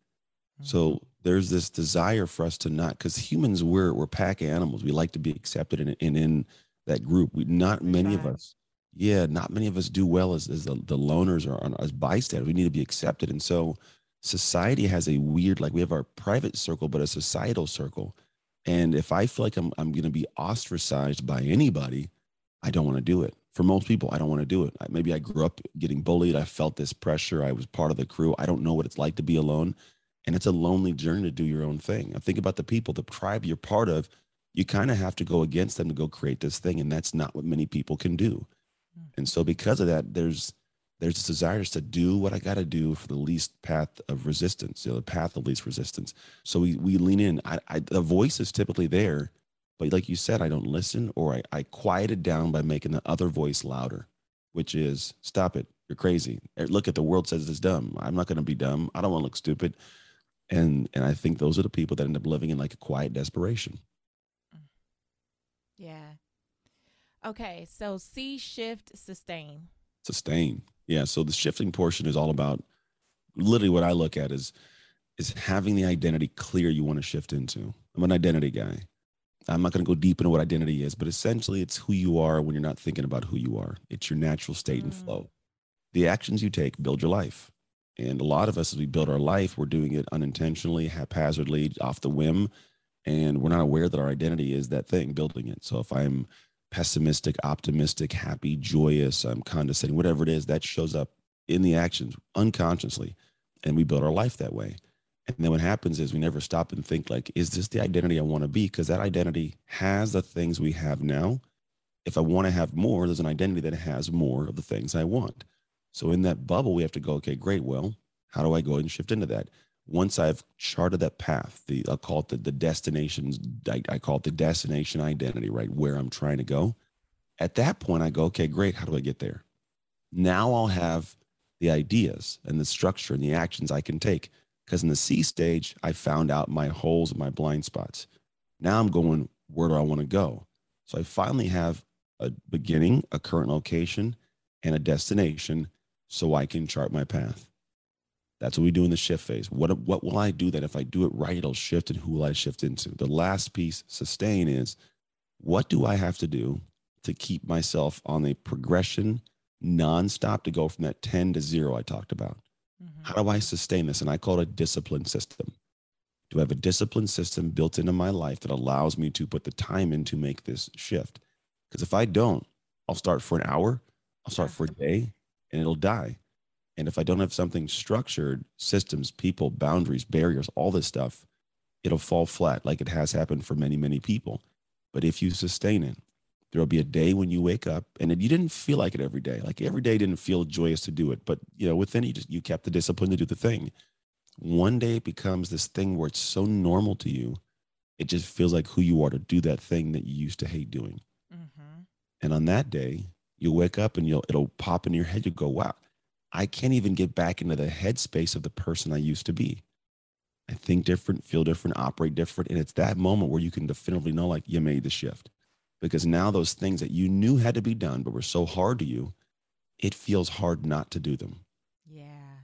Mm-hmm. So there's this desire for us to not, because humans, we're we're pack animals. We like to be accepted and in, in, in that group. We not many of us yeah, not many of us do well as, as the, the loners or as bystanders. We need to be accepted. And so society has a weird, like we have our private circle, but a societal circle. And if I feel like I'm, I'm going to be ostracized by anybody, I don't want to do it. For most people, I don't want to do it. Maybe I grew up getting bullied. I felt this pressure. I was part of the crew. I don't know what it's like to be alone. And it's a lonely journey to do your own thing. I think about the people, the tribe you're part of, you kind of have to go against them to go create this thing. And that's not what many people can do. Hmm. And so because of that, there's there's this desire to do what I got to do for the least path of resistance, you know, the path of least resistance. So we we lean in. I, I the voice is typically there, but like you said, I don't listen or I, I quiet it down by making the other voice louder, which is stop it. You're crazy. Eh, look at the world says it's dumb. I'm not going to be dumb. I don't want to look stupid. And and I think those are the people that end up living in like a quiet desperation. Mm. Yeah. Okay, so See shift sustain. Sustain. Yeah. So the shifting portion is all about literally what I look at is is having the identity clear you want to shift into. I'm an identity guy. I'm not going to go deep into what identity is, but essentially it's who you are when you're not thinking about who you are. It's your natural state mm. and flow. The actions you take build your life. And a lot of us, as we build our life, we're doing it unintentionally, haphazardly, off the whim. And we're not aware that our identity is that thing building it. So if I'm pessimistic, optimistic, happy, joyous, I'm condescending, whatever it is, that shows up in the actions unconsciously. And we build our life that way. And then what happens is we never stop and think like, is this the identity I want to be? Because that identity has the things we have now. If I want to have more, there's an identity that has more of the things I want. So in that bubble, we have to go, okay, great. Well, how do I go and shift into that? Once I've charted that path, the I'll call it the, the destinations, I, I call it the destination identity, right? Where I'm trying to go. At that point, I go, okay, great. How do I get there? Now I'll have the ideas and the structure and the actions I can take. Because in the See stage, I found out my holes and my blind spots. Now I'm going, where do I want to go? So I finally have a beginning, a current location, and a destination so I can chart my path. That's what we do in the shift phase. What, what will I do that if I do it right, it'll shift and who will I shift into? The last piece, sustain, is what do I have to do to keep myself on a progression nonstop to go from that 10 to zero I talked about? Mm-hmm. How do I sustain this? And I call it a discipline system. Do I have a discipline system built into my life that allows me to put the time in to make this shift? Because if I don't, I'll start for an hour, I'll start for a day, and it'll die. And if I don't have something structured, systems, people, boundaries, barriers, all this stuff, it'll fall flat like it has happened for many, many people. But if you sustain it, there'll be a day when you wake up and it, you didn't feel like it every day. Like every day didn't feel joyous to do it, but you know, within you just you kept the discipline to do the thing. One day it becomes this thing where it's so normal to you, it just feels like who you are to do that thing that you used to hate doing. Mm-hmm. And on that day, you'll wake up and you'll it'll pop in your head. You go, wow, I can't even get back into the headspace of the person I used to be. I think different, feel different, operate different. And it's that moment where you can definitively know like you made the shift. Because now those things that you knew had to be done, but were so hard to you, it feels hard not to do them. Yeah.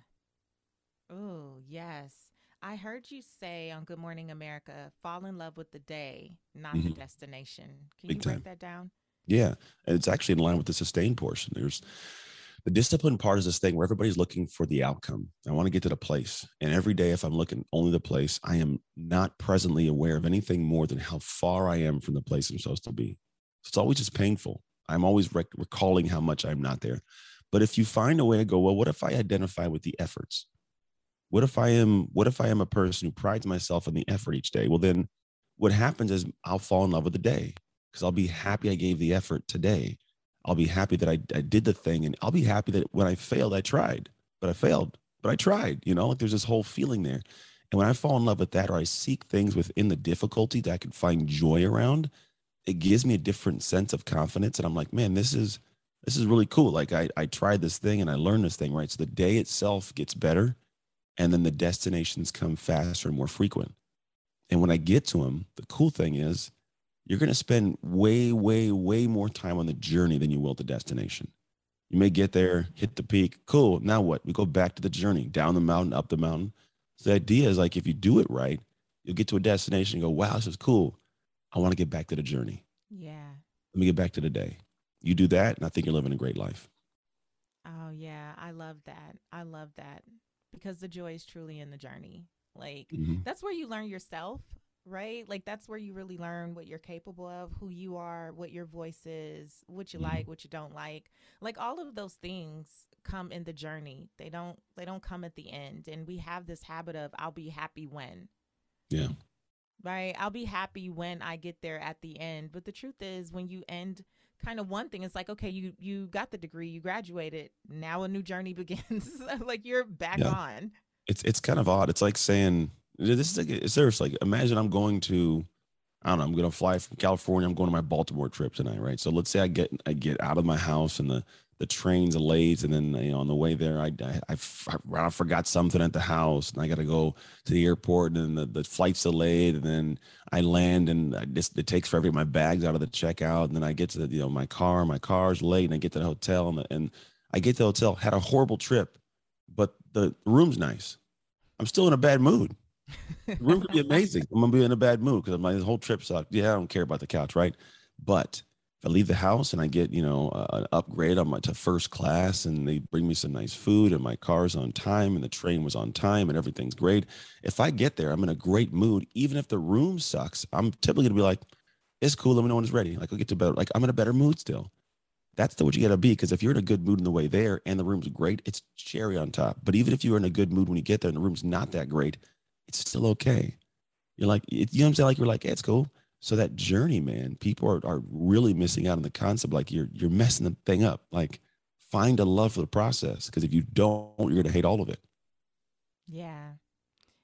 Oh, yes. I heard you say on Good Morning America, fall in love with the day, not mm-hmm. the destination. Can Big you break time. that down? Yeah. And it's actually in line with the sustained portion. There's the discipline part is this thing where everybody's looking for the outcome. I want to get to the place. And every day, if I'm looking only the place, I am not presently aware of anything more than how far I am from the place I'm supposed to be. It's always just painful. I'm always rec- recalling how much I'm not there. But if you find a way to go, well, what if I identify with the efforts? What if I am what if I am a person who prides myself on the effort each day? Well, then what happens is I'll fall in love with the day because I'll be happy I gave the effort today. I'll be happy that I, I did the thing and I'll be happy that when I failed, I tried, but I failed, but I tried, you know, like there's this whole feeling there. And when I fall in love with that or I seek things within the difficulty that I can find joy around, it gives me a different sense of confidence. And I'm like, man, this is, this is really cool. Like I, I tried this thing and I learned this thing, right? So the day itself gets better and then the destinations come faster and more frequent. And when I get to them, the cool thing is you're going to spend way, way, way more time on the journey than you will the destination. You may get there, hit the peak. Cool. Now what? We go back to the journey, down the mountain, up the mountain. So the idea is like if you do it right, you'll get to a destination and go, wow, this is cool. I want to get back to the journey. Yeah. Let me get back to the day. You do that, and I think you're living a great life. Oh yeah, I love that. I love that because the joy is truly in the journey. Like mm-hmm. that's where you learn yourself, right? Like that's where you really learn what you're capable of, who you are, what your voice is, what you mm-hmm. like, what you don't like. Like all of those things come in the journey. They don't they don't come at the end. And we have this habit of I'll be happy when. Yeah. Right? I'll be happy when I get there at the end. But the truth is when you end kind of one thing it's like okay you you got the degree you graduated now a new journey begins like you're back yeah. on it's it's kind of odd it's like saying this is like it's serious like imagine i'm going to i don't know i'm going to fly from california i'm going to my baltimore trip tonight right so let's say i get i get out of my house and the the train's late, and then you know on the way there, I I, I, I forgot something at the house, and I got to go to the airport, and the, the flight's delayed, and then I land, and I just it takes forever to get my bags out of the checkout, and then I get to the, you know my car, my car's late, and I get to the hotel, and, the, and I get to the hotel, had a horrible trip, but the room's nice. I'm still in a bad mood. The room could be amazing. I'm gonna be in a bad mood because my whole trip sucked. Yeah, I don't care about the couch, right? But if I leave the house and I get, you know, an upgrade on my to first class and they bring me some nice food and my car's on time and the train was on time and everything's great. If I get there, I'm in a great mood. Even if the room sucks, I'm typically gonna be like, it's cool. Let me know when it's ready. Like I'll get to better, like I'm in a better mood still. That's the what you gotta be. Cause if you're in a good mood in the way there and the room's great, it's cherry on top. But even if you're in a good mood when you get there and the room's not that great, it's still okay. You're like, you know what I'm saying? Like you're like, hey, it's cool so that journey, man, people are, are really missing out on the concept. Like you're you're messing the thing up. Like find a love for the process. Because if you don't, you're gonna hate all of it. Yeah.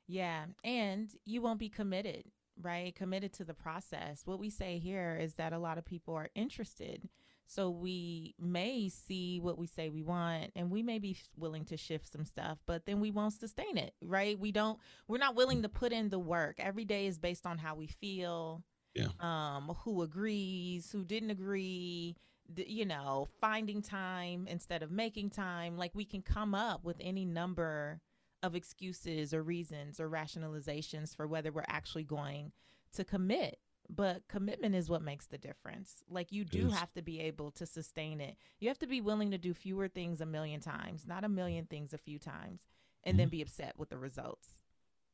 Yeah. And you won't be committed, right? Committed to the process. What we say here is that a lot of people are interested. So we may see what we say we want and we may be willing to shift some stuff, but then we won't sustain it, right? We don't, we're not willing to put in the work. Every day is based on how we feel, yeah. um, who agrees, who didn't agree, you know, finding time instead of making time. Like we can come up with any number of excuses or reasons or rationalizations for whether we're actually going to commit. But commitment is what makes the difference. Like you do have to be able to sustain it. You have to be willing to do fewer things a million times, not a million things a few times, and mm-hmm. then be upset with the results.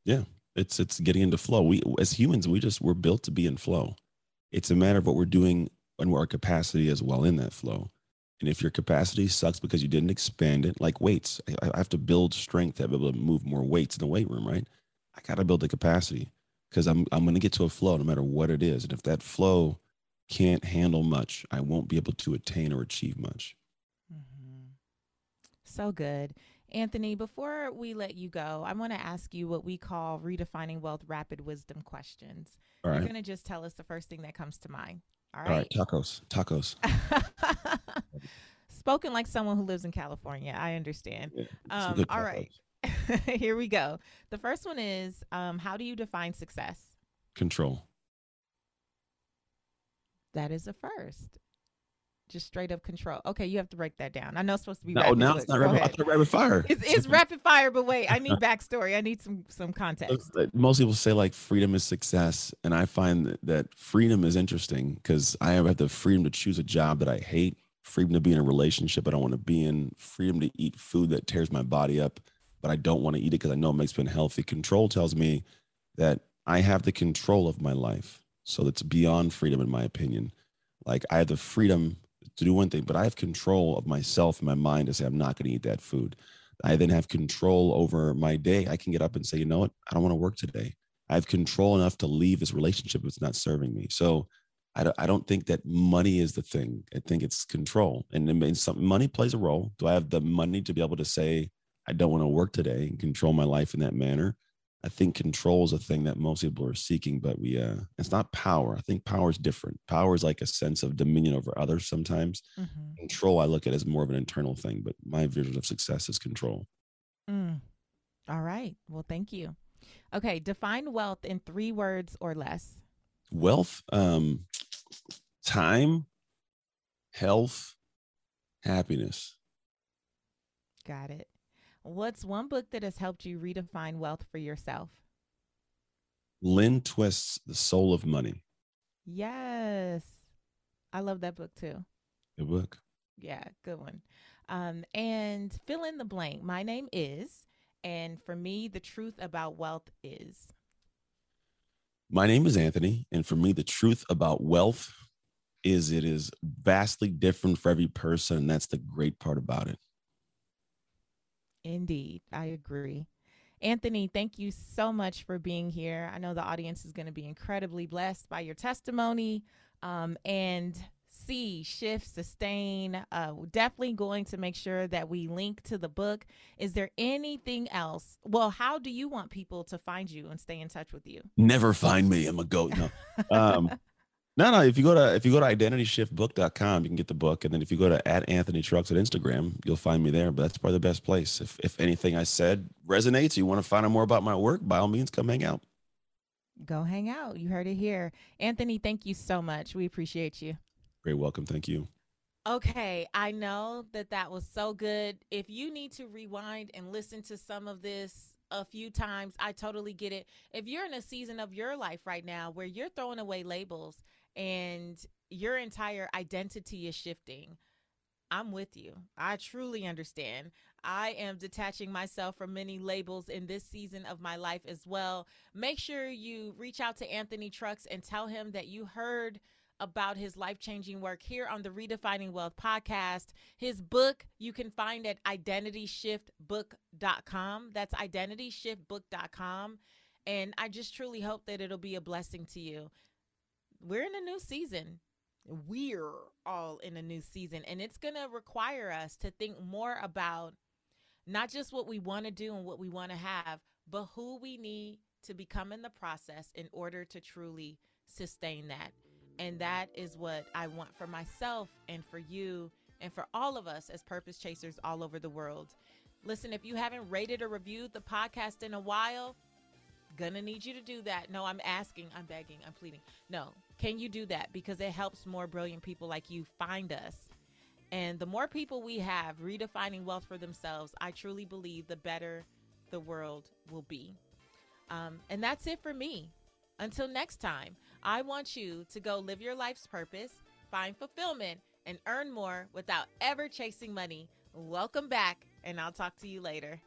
Yeah. It's it's getting into flow. We as humans, we just we're built to be in flow. It's a matter of what we're doing and where our capacity is while in that flow. And if your capacity sucks because you didn't expand it, like weights, I, I have to build strength to be able to move more weights in the weight room, right? I got to build the capacity because I'm I'm going to get to a flow no matter what it is. And if that flow can't handle much, I won't be able to attain or achieve much. Mm-hmm. So good. Anthony, before we let you go, I want to ask you what we call redefining wealth rapid wisdom questions. All right. You're going to just tell us the first thing that comes to mind. All right. All right. Tacos. Tacos. Spoken like someone who lives in California. I understand. Yeah, um, all right. Here we go. The first one is um, how do you define success? Control. That is a first just straight up control. Okay, you have to break that down. I know it's supposed to be. No, rapid, now it's not rapid, rapid fire. It's, it's rapid fire, but wait, I need backstory. I need some some context. Uh, uh, most people say like freedom is success, and I find that freedom is interesting because I have the freedom to choose a job that I hate, freedom to be in a relationship I don't want to be in, freedom to eat food that tears my body up, but I don't want to eat it because I know it makes me unhealthy. Control tells me that I have the control of my life, so it's beyond freedom, in my opinion. Like I have the freedom to do one thing, but I have control of myself and my mind to say, I'm not going to eat that food. I then have control over my day. I can get up and say, you know what? I don't want to work today. I have control enough to leave this relationship if it's not serving me. So I don't, I don't think that money is the thing. I think it's control. And means some money plays a role. Do I have the money to be able to say, I don't want to work today and control my life in that manner? I think control is a thing that most people are seeking, but we uh it's not power. I think power is different. Power is like a sense of dominion over others sometimes. Mm-hmm. Control I look at as more of an internal thing, but my vision of success is control. Mm. All right. Well, thank you. Okay, define wealth in 3 words or less. Wealth um time, health, happiness. Got it. What's one book that has helped you redefine wealth for yourself? Lynn Twist's The Soul of Money. Yes. I love that book too. Good book. Yeah, good one. Um, and fill in the blank. My name is, and for me, the truth about wealth is. My name is Anthony, and for me, the truth about wealth is it is vastly different for every person, and that's the great part about it. Indeed, I agree. Anthony, thank you so much for being here. I know the audience is going to be incredibly blessed by your testimony. Um, and see, shift, sustain. Uh, definitely going to make sure that we link to the book. Is there anything else? Well, how do you want people to find you and stay in touch with you? Never find me. I'm a goat. No. Um, no, no. If you go to if you go to identityshiftbook.com, you can get the book. And then if you go to at Anthony Trucks at Instagram, you'll find me there. But that's probably the best place. If if anything I said resonates, you want to find out more about my work, by all means, come hang out. Go hang out. You heard it here. Anthony, thank you so much. We appreciate you. Great welcome. Thank you. Okay, I know that that was so good. If you need to rewind and listen to some of this a few times, I totally get it. If you're in a season of your life right now where you're throwing away labels and your entire identity is shifting, I'm with you. I truly understand. I am detaching myself from many labels in this season of my life as well. Make sure you reach out to Anthony Trucks and tell him that you heard about his life changing work here on the Redefining Wealth podcast. His book you can find at identityshiftbook.com. That's identityshiftbook.com. And I just truly hope that it'll be a blessing to you. We're in a new season. We're all in a new season, and it's going to require us to think more about not just what we want to do and what we want to have, but who we need to become in the process in order to truly sustain that. And that is what I want for myself and for you and for all of us as purpose chasers all over the world. Listen, if you haven't rated or reviewed the podcast in a while, gonna need you to do that. No, I'm asking, I'm begging, I'm pleading. No, can you do that? Because it helps more brilliant people like you find us. And the more people we have redefining wealth for themselves, I truly believe the better the world will be. Um, and that's it for me. Until next time, I want you to go live your life's purpose, find fulfillment, and earn more without ever chasing money. Welcome back, and I'll talk to you later.